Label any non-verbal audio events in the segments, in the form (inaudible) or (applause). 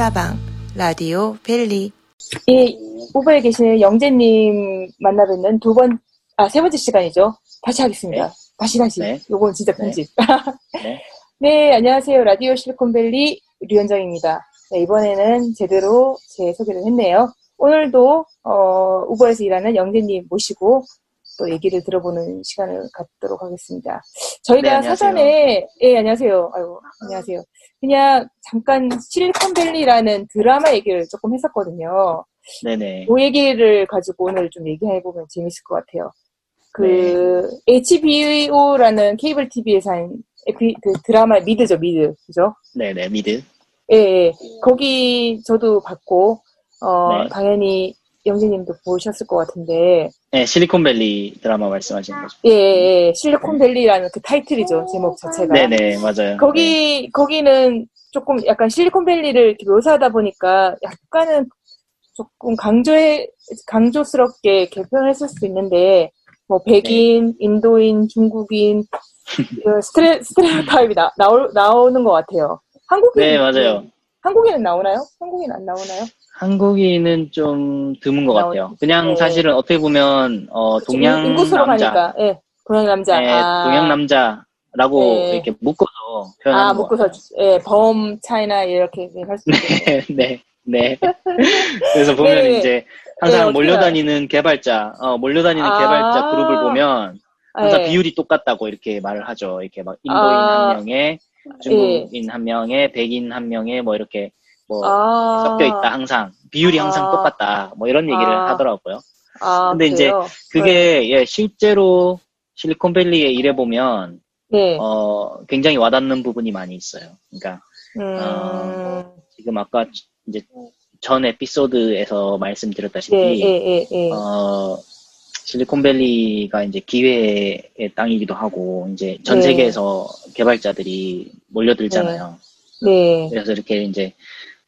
수다방 라디오 벨리 이 후보에 계신 영재님 만나 뵙는 두 번, 아, 세 번째 시간이죠. 다시 하겠습니다. 네. 다시, 다시. 네. 요건 진짜 네. 편집. (laughs) 네. 네, 안녕하세요. 라디오 실리콘밸리 류현정입니다. 네, 이번에는 제대로 제 소개를 했네요. 오늘도, 어, 우버에서 일하는 영재님 모시고 또 얘기를 들어보는 시간을 갖도록 하겠습니다. 저희가 네. 사전에, 예, 안녕하세요. 아이고, 안녕하세요. 그냥 잠깐 실리콘밸리라는 드라마 얘기를 조금 했었거든요. 네네. 그 얘기를 가지고 오늘 좀 얘기해 보면 재밌을 것 같아요. 그, 네. HBO라는 케이블 TV에서 한 에피- 그 드라마 미드죠, 미드. 그죠? 네네. 미드. 예, 예. 거기 저도 봤고, 어, 네. 당연히 영재님도 보셨을 것 같은데, 네, 실리콘밸리 드라마 말씀하시는 거죠. 예, 예, 예. 실리콘밸리라는 그 타이틀이죠, 제목 자체가. 네네, 맞아요. 거기, 거기는 조금 약간 실리콘밸리를 묘사하다 보니까 약간은 조금 강조해, 강조스럽게 개편했을 수 있는데, 뭐, 백인, 인도인, 중국인, (laughs) 그 스트레, 스트레오타입이 나, 나오, 나오는 것 같아요. 한국인. 네, 맞아요. 한국인은 나오나요? 한국인 안 나오나요? 한국인은 좀 드문 것 나오- 같아요. 그냥 네. 사실은 어떻게 보면, 어, 동양 인구수로 남자. 가니까, 예. 동양 남자. 네, 아. 동양 남자라고 네. 이렇게 묶어서 표현하는 아, 것 묶어서, 같아요. 예, 범, 차이나, 이렇게 할 수 있겠네요. 네, 네, 네. 그래서 보면 네. 이제 네, 항상 몰려다니는 개발자, 어, 몰려다니는 아. 개발자 그룹을 보면 항상 예. 비율이 똑같다고 이렇게 말을 하죠. 이렇게 막 인도인 아. 한 명에 중국인 한 명에 백인 한 명에 뭐 이렇게 뭐 아. 섞여 있다 항상 비율이 항상 아. 똑같다 뭐 이런 얘기를 아. 하더라고요. 아, 근데 이제 그래요? 그게 예 실제로 실리콘밸리에 일해 보면 네. 어 굉장히 와닿는 부분이 많이 있어요. 그러니까 음, 어, 지금 아까 이제 전 에피소드에서 말씀드렸다시피 예, 예, 예, 예. 어, 실리콘밸리가 이제 기회의 땅이기도 하고, 이제 전 네. 세계에서 개발자들이 몰려들잖아요. 네. 그래서 이렇게 이제,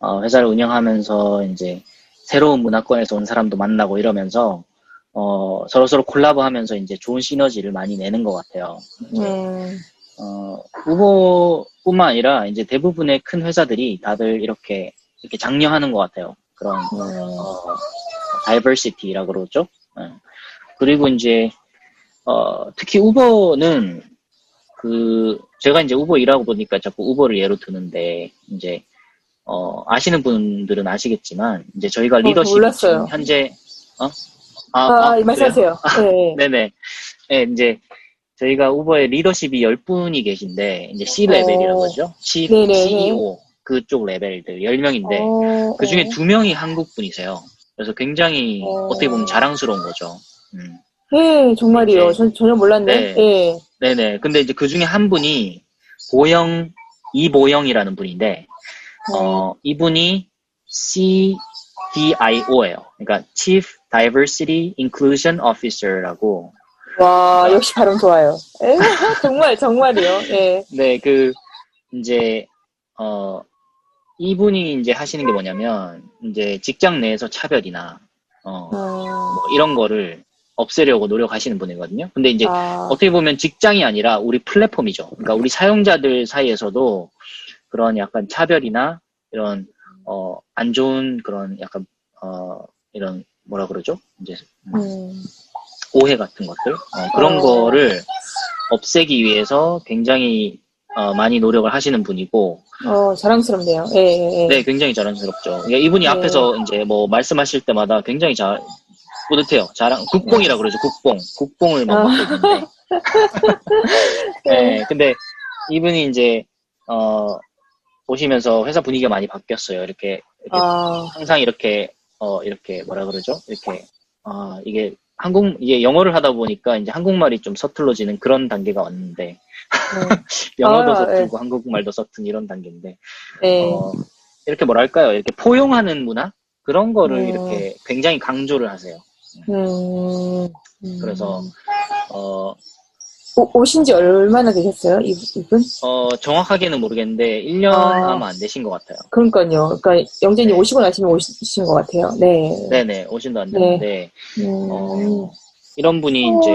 어, 회사를 운영하면서 이제 새로운 문화권에서 온 사람도 만나고 이러면서, 어, 서로 서로 콜라보 하면서 이제 좋은 시너지를 많이 내는 것 같아요. 음, 어, 후보뿐만 아니라 이제 대부분의 큰 회사들이 다들 이렇게, 이렇게 장려하는 것 같아요. 그런, 음, 어, 다이버시티라고 그러죠. 예. 그리고 이제 어, 특히 우버는 그 제가 이제 우버 일하고 보니까 자꾸 우버를 예로 드는데 이제 어, 아시는 분들은 아시겠지만 이제 저희가 리더십 어. 현재 어? 아, 그래요? 말씀하세요. 네. (laughs) 네네. 네, 이제 저희가 우버에 리더십이 10분이 계신데 이제 C 레벨이라고 어. 그러죠. C, 네네네. CEO 그쪽 레벨들 10명인데 어, 그 중에 어. 두 명이 한국 분이세요. 그래서 굉장히 어. 어... 떻게 보면 자랑스러운 거죠. 음. 네, 정말이요. 이제- 전 전혀 몰랐네. 네. 네. 네 네. 근데 이제 그 중에 한 분이 보영, 이보영이라는 분인데, 어, 이분이 CDIO예요. 그러니까 Chief Diversity Inclusion Officer라고. 와, 역시 발음 좋아요. 에, (laughs) 정말, 정말이요. 예. 네, 그, 이제, 어, 이분이 이제 하시는 게 뭐냐면, 이제 직장 내에서 차별이나, 어, 어, 뭐 이런 거를 없애려고 노력하시는 분이거든요. 근데 이제 아, 어떻게 보면 직장이 아니라 우리 플랫폼이죠. 그러니까 우리 사용자들 사이에서도 그런 약간 차별이나 이런 어, 안 좋은 그런 약간 어, 이런 뭐라 그러죠? 이제 음, 음, 오해 같은 것들 어, 그런 어. 거를 없애기 위해서 굉장히 어, 많이 노력을 하시는 분이고 어, 자랑스럽네요. 예, 예, 예. 네 굉장히 자랑스럽죠. 그러니까 이분이 네. 앞에서 이제 뭐 말씀하실 때마다 굉장히 잘 뿌듯해요. 자랑 국뽕이라 그러죠. 국뽕 국뽕을 막 아. 먹고 있는데 네, 근데 이분이 이제 어 보시면서 회사 분위기가 많이 바뀌었어요. 이렇게, 이렇게 아, 항상 이렇게 어 이렇게 뭐라 그러죠? 이렇게 아 이게 한국 이게 영어를 하다 보니까 이제 한국말이 좀 서툴러지는 그런 단계가 왔는데 네. (laughs) 영어도 아, 서툴고 한국말도 서툰 이런 단계인데 네. 어 이렇게 뭐랄까요? 이렇게 포용하는 문화 그런 거를 음. 이렇게 굉장히 강조를 하세요. 음, 음. 그래서 어 오, 오신 지 얼마나 되셨어요? 이, 이분? 어, 정확하게는 모르겠는데 1년 아. 아마 안 되신 것 같아요. 그러니까요. 그러니까 영재님 네. 오시고 나시면 오신 것 같아요. 네. 네네 오신도 안 네. 됐는데 음, 어, 이런 분이 이제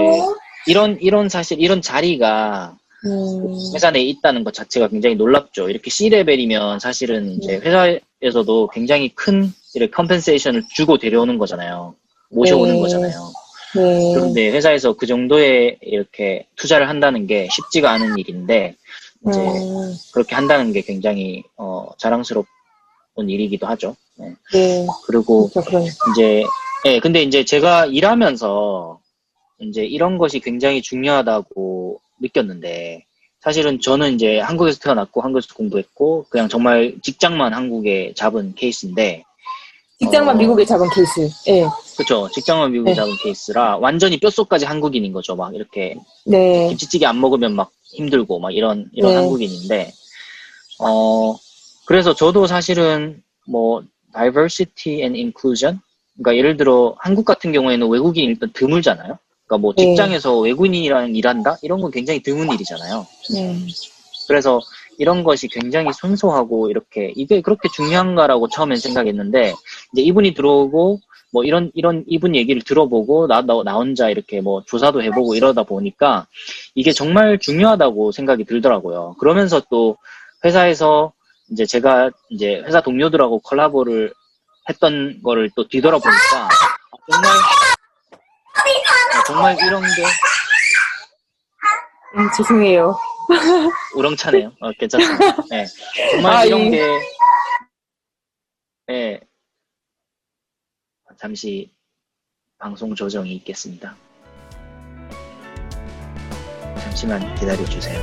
이런 이런 사실 이런 자리가 음, 회사 내에 있다는 것 자체가 굉장히 놀랍죠. 이렇게 C 레벨이면 사실은 이제 네. 회사에서도 굉장히 큰 이렇게 compensation을 주고 데려오는 거잖아요. 모셔오는 네. 거잖아요. 네. 그런데 회사에서 그 정도의 이렇게 투자를 한다는 게 쉽지가 않은 일인데 이제 음, 그렇게 한다는 게 굉장히 어, 자랑스러운 일이기도 하죠. 네. 네. 그리고 그렇죠. 그런. 이제 예, 근데 이제 제가 일하면서 이제 이런 것이 굉장히 중요하다고 느꼈는데 사실은 저는 이제 한국에서 태어났고 한국에서 공부했고 그냥 정말 직장만 한국에 잡은 케이스인데 직장만 어. 미국에 잡은 케이스. 예. 그쵸 직장만 미국에 네. 잡은 케이스라 완전히 뼛속까지 한국인인 거죠 막 이렇게 네. 김치찌개 안 먹으면 막 힘들고 막 이런 이런 네. 한국인인데 어 그래서 저도 사실은 뭐 diversity and inclusion 그러니까 예를 들어 한국 같은 경우에는 외국인이 일단 드물잖아요. 그러니까 뭐 네. 직장에서 외국인이랑 일한다 이런 건 굉장히 드문 일이잖아요. 네. 그래서 이런 것이 굉장히 순수하고 이렇게 이게 그렇게 중요한가라고 처음엔 생각했는데 이제 이분이 들어오고 뭐 이런 이런 이분 얘기를 들어보고 나, 나, 나 혼자 이렇게 뭐 조사도 해보고 이러다 보니까 이게 정말 중요하다고 생각이 들더라고요. 그러면서 또 회사에서 이제 제가 이제 회사 동료들하고 콜라보를 했던 거를 또 뒤돌아보니까 아, 정말 아, 정말 이런 게 음, 죄송해요. 우렁차네요. 어, 괜찮습니다. 네. 정말 아, 이런 이- 게, 네. 잠시 방송 조정이 있겠습니다. 잠시만 기다려 주세요.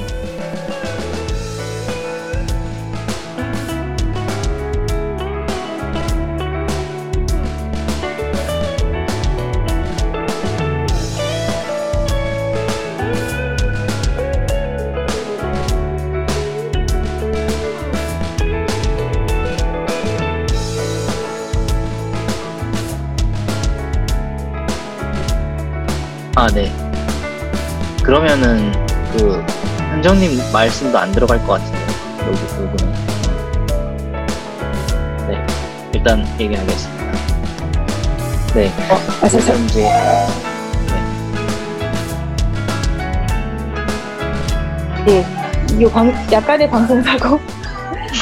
아, 네. 그러면은, 그, 한정님 말씀도 안 들어갈 것 같은데, 여기 부분은. 네. 일단 얘기하겠습니다. 네. 어, 아, 저, 저, 그래서 이제, 네. 이 방, 약간의 방송 사고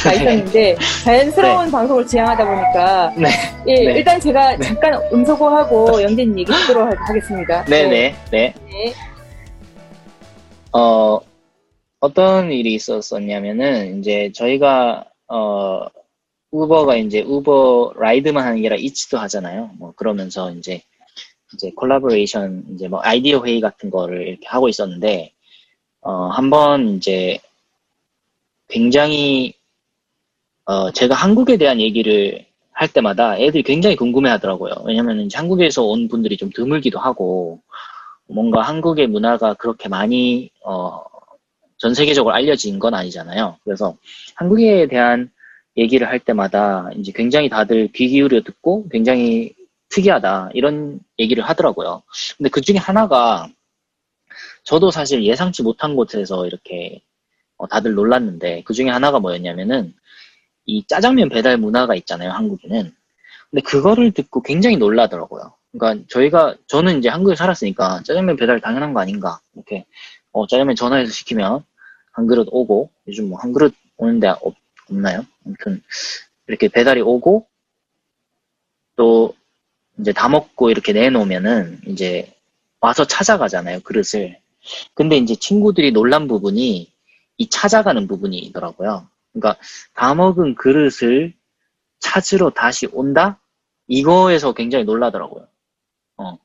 가 있었는데, 자연스러운 방송을 지향하다 보니까, 네. 예, 네. 일단 제가 네. 잠깐 음소거하고 연진 얘기 하- 하겠습니다. 네네, 네. 네. 어, 어떤 일이 있었었냐면은, 이제 저희가, 어, 우버가 이제 우버 라이드만 하는 게 아니라 이치도 하잖아요. 뭐, 그러면서 이제, 이제 콜라보레이션, 이제 뭐 아이디어 회의 같은 거를 이렇게 하고 있었는데, 어, 한번 이제 굉장히, 어, 제가 한국에 대한 얘기를 할 때마다 애들이 굉장히 궁금해 하더라고요. 왜냐면 이제 한국에서 온 분들이 좀 드물기도 하고, 뭔가 한국의 문화가 그렇게 많이 어, 전 세계적으로 알려진 건 아니잖아요. 그래서 한국에 대한 얘기를 할 때마다 이제 굉장히 다들 귀 기울여 듣고 굉장히 특이하다 이런 얘기를 하더라고요. 근데 그 중에 하나가 저도 사실 예상치 못한 곳에서 이렇게 어, 다들 놀랐는데 그 중에 하나가 뭐였냐면은 이 짜장면 배달 문화가 있잖아요, 한국에는. 근데 그거를 듣고 굉장히 놀라더라고요. 그러니까 저희가 저는 이제 한국에 살았으니까 짜장면 배달 당연한 거 아닌가 이렇게 어, 짜장면 전화해서 시키면 한 그릇 오고 요즘 뭐 한 그릇 오는데 없, 없나요? 아무튼 이렇게 배달이 오고 또 이제 다 먹고 이렇게 내놓으면은 이제 와서 찾아가잖아요 그릇을. 근데 이제 친구들이 놀란 부분이 이 찾아가는 부분이더라고요. 그러니까 다 먹은 그릇을 찾으러 다시 온다? 이거에서 굉장히 놀라더라고요. 어,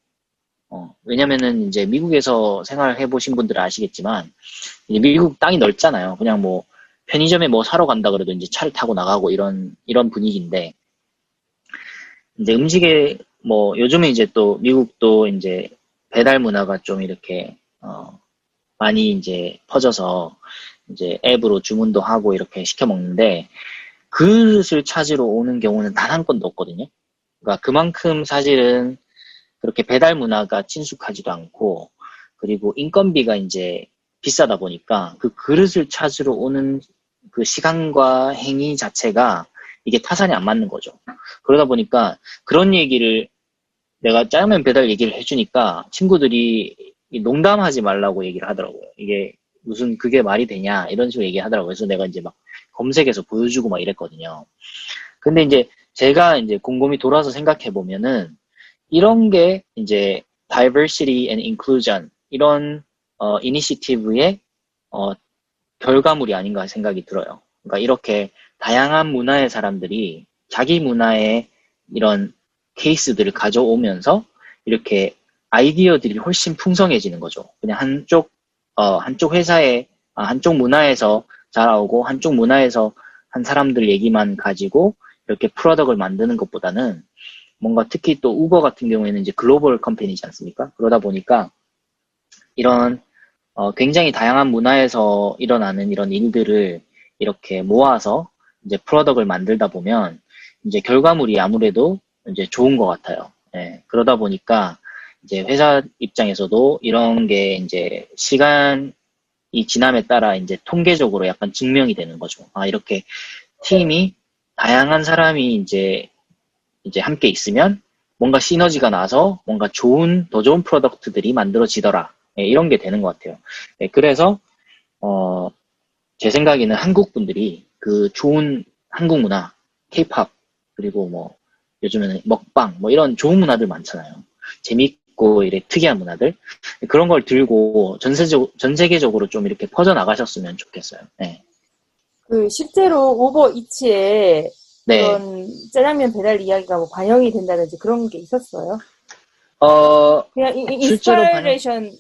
어, 왜냐면은 이제 미국에서 생활을 해보신 분들은 아시겠지만, 미국 땅이 넓잖아요. 그냥 뭐, 편의점에 뭐 사러 간다 그래도 이제 차를 타고 나가고 이런, 이런 분위기인데, 이제 음식에 뭐, 요즘에 이제 또 미국도 이제 배달 문화가 좀 이렇게, 어, 많이 이제 퍼져서 이제 앱으로 주문도 하고 이렇게 시켜 먹는데, 그릇을 찾으러 오는 경우는 단 한 건도 없거든요. 그러니까 그만큼 사실은 그렇게 배달 문화가 친숙하지도 않고 그리고 인건비가 이제 비싸다 보니까 그 그릇을 찾으러 오는 그 시간과 행위 자체가 이게 타산이 안 맞는 거죠. 그러다 보니까 그런 얘기를 내가 짜장면 배달 얘기를 해주니까 친구들이 이 농담하지 말라고 얘기를 하더라고요. 이게 무슨 그게 말이 되냐 이런 식으로 얘기하더라고요. 그래서 내가 이제 막 검색해서 보여주고 막 이랬거든요. 근데 이제 제가 이제 곰곰이 돌아서 생각해 보면은 이런 게 이제 diversity and inclusion 이런 어 이니시티브의 어 결과물이 아닌가 생각이 들어요. 그러니까 이렇게 다양한 문화의 사람들이 자기 문화의 이런 케이스들을 가져오면서 이렇게 아이디어들이 훨씬 풍성해지는 거죠. 그냥 한쪽 어 한쪽 회사에 아, 한쪽 문화에서 자라오고 한쪽 문화에서 한 사람들 얘기만 가지고 이렇게 프로덕을 만드는 것보다는 뭔가 특히 또 우버 같은 경우에는 이제 글로벌 컴퍼니지 않습니까? 그러다 보니까 이런 어, 굉장히 다양한 문화에서 일어나는 이런 일들을 이렇게 모아서 이제 프로덕을 만들다 보면 이제 결과물이 아무래도 이제 좋은 것 같아요. 예, 그러다 보니까 이제 회사 입장에서도 이런 게 이제 시간이 지남에 따라 이제 통계적으로 약간 증명이 되는 거죠. 아, 이렇게 팀이 다양한 사람이 이제 이제 함께 있으면 뭔가 시너지가 나서 뭔가 좋은 더 좋은 프로덕트들이 만들어지더라. 예, 이런 게 되는 것 같아요. 예, 그래서 어, 제 생각에는 한국 분들이 그 좋은 한국 문화, 케이팝 그리고 뭐 요즘에는 먹방 뭐 이런 좋은 문화들 많잖아요. 재 밌고 이래 특이한 문화들 그런 걸 들고 전세적 전 세계적으로 좀 이렇게 퍼져 나가셨으면 좋겠어요. 네. 그 실제로 오버 이츠에 네. 그런 짜장면 배달 이야기가 뭐 반영이 된다든지 그런 게 있었어요? 어, 그냥 실제로 inspiration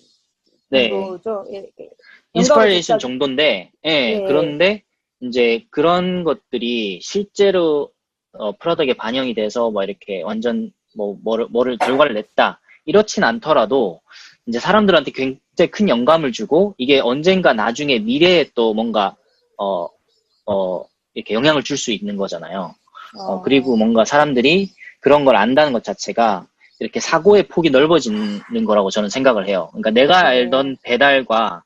네. 정도죠. 예, 예. inspiration 영감을 정도인데, 예, 네. 그런데 이제 그런 것들이 실제로 어, product에 반영이 돼서 뭐 이렇게 완전 뭐 뭐를, 뭐를 결과를 냈다 이렇진 않더라도 이제 사람들한테 굉장히 큰 영감을 주고 이게 언젠가 나중에 미래에 또 뭔가 어, 어, 이렇게 영향을 줄 수 있는 거잖아요. 어, 그리고 뭔가 사람들이 그런 걸 안다는 것 자체가 이렇게 사고의 폭이 넓어지는 거라고 저는 생각을 해요. 그러니까 내가 네. 알던 배달과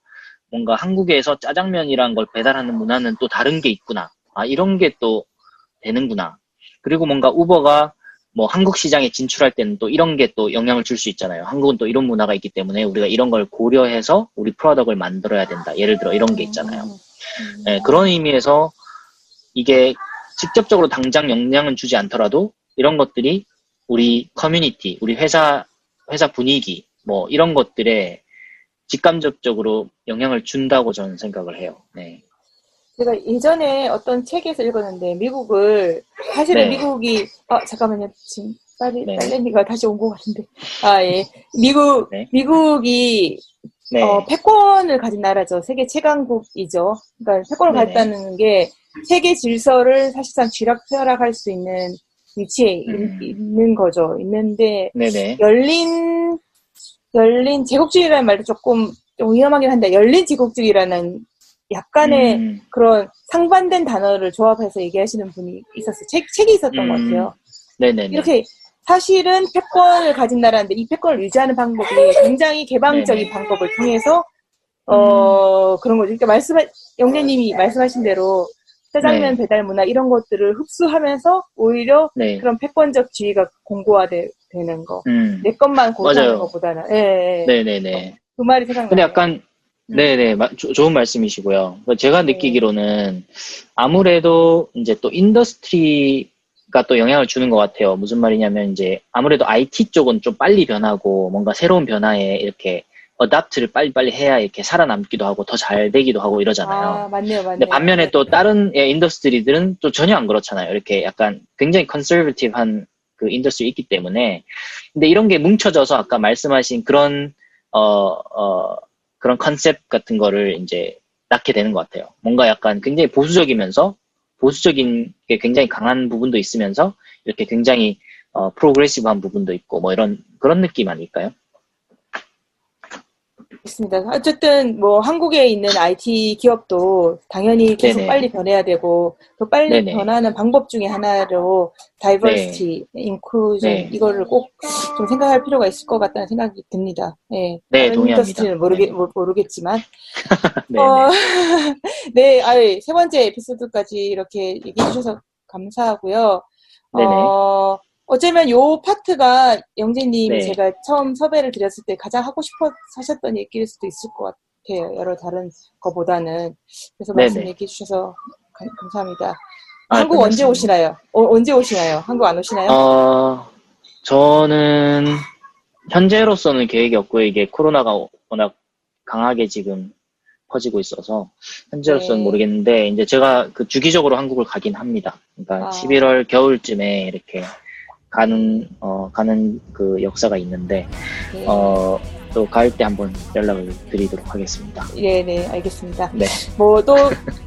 뭔가 한국에서 짜장면이란 걸 배달하는 문화는 또 다른 게 있구나. 아, 이런 게 또 되는구나. 그리고 뭔가 우버가 뭐 한국 시장에 진출할 때는 또 이런 게 또 영향을 줄 수 있잖아요. 한국은 또 이런 문화가 있기 때문에 우리가 이런 걸 고려해서 우리 프로덕을 만들어야 된다. 예를 들어 이런 게 있잖아요. 음. 네, 그런 의미에서 이게 직접적으로 당장 영향은 주지 않더라도 이런 것들이 우리 커뮤니티, 우리 회사, 회사 분위기, 뭐 이런 것들에 직감적으로 영향을 준다고 저는 생각을 해요. 네. 제가 예전에 어떤 책에서 읽었는데 미국을 사실은 네. 미국이 아 잠깐만요 지금 딸이 네. 딸내미가 다시 온 것 같은데 아예 미국 네. 미국이 네. 어, 패권을 가진 나라죠 세계 최강국이죠 그러니까 패권을. 가졌다는 게 세계 질서를 사실상 쥐락펴락할 수 있는 위치에 음. 있, 는 거죠 있는데. 열린 열린 제국주의라는 말도 조금 좀 위험하긴 한데 열린 제국주의라는 약간의 음, 그런 상반된 단어를 조합해서 얘기하시는 분이 있었어요. 책, 책이 있었던 음, 것 같아요. 네네네. 이렇게 사실은 패권을 가진 나라인데 이 패권을 유지하는 방법이 굉장히 개방적인 네네. 음. 방법을 통해서 어 그런 거죠. 그러니까 말씀 영재님이 말씀하신 대로 짜장면 네. 배달 문화 이런 것들을 흡수하면서 오히려 네. 그런 패권적 지위가 공고화되는 거. 음, 내 것만 고수하는. 것보다는. 예, 예, 예. 네네네. 그 말이 생각나요. 근데 약간 음. 네네 마- 조- 좋은 말씀이시고요. 제가 네. 느끼기로는 아무래도 이제 또 industry가 또 영향을 주는 것 같아요. 무슨 말이냐면 이제 아무래도 IT 쪽은 좀 빨리 변하고 뭔가 새로운 변화에 이렇게 adapt를 빨리빨리 해야 이렇게 살아남기도 하고 더 잘 되기도 하고 이러잖아요. 아, 맞네요, 맞네요. 근데 반면에 또 다른 예, industry들은 또 전혀 안 그렇잖아요. 이렇게 약간 굉장히 conservative한 그 industry 있기 때문에 근데 이런 게 뭉쳐져서 아까 말씀하신 그런 어, 어, 그런 컨셉 같은 거를 이제 낳게 되는 것 같아요. 뭔가 약간 굉장히 보수적이면서 보수적인 게 굉장히 강한 부분도 있으면서 이렇게 굉장히 어, 프로그레시브한 부분도 있고 뭐 이런 그런 느낌 아닐까요? 있습니다. 어쨌든 뭐 한국에 있는 IT 기업도 당연히 계속 네네. 빨리 변해야 되고 또 빨리 네네. 변하는 방법 중에 하나로 다이버시티, 인클루전 네. 이거를 꼭 좀 생각할 필요가 있을 것 같다는 생각이 듭니다. 예. 네, 다른 동의합니다. 모르겠, 네. 모- 모르겠지만 (laughs) 네, 어, (laughs) 네, 아유, 세 번째 에피소드까지 이렇게 얘기해 주셔서 감사하고요. 네네. 어, 어쩌면 요 파트가 영재님이 네. 제가 처음 섭외를 드렸을 때 가장 하고 싶어 하셨던 얘기일 수도 있을 것 같아요. 여러 다른 거보다는. 그래서 네네. 말씀 얘기해 주셔서 가- 감사합니다. 아, 한국 언제 끝났습니다. 오시나요? 어, 언제 오시나요? 한국 안 오시나요? 어, 저는 현재로서는 계획이 없고요. 이게 코로나가 워낙 강하게 지금 퍼지고 있어서 현재로서는 네. 모르겠는데 이제 제가 그 주기적으로 한국을 가긴 합니다. 그러니까 아. 11월 겨울쯤에 이렇게 가는 어 가는 그 역사가 있는데 네. 어또갈때 한번 연락을 드리도록 하겠습니다. 예, 네, 알겠습니다. 네. 뭐 또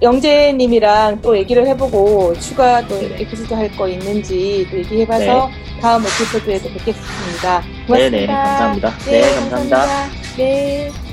영재님이랑 또 얘기를 해보고 추가 또 에피소드 할 거 있는지 또 얘기해봐서 다음 에피소드에도 뵙겠습니다. 고맙습니다. 네 네, 감사합니다. 네, 감사합니다. 네.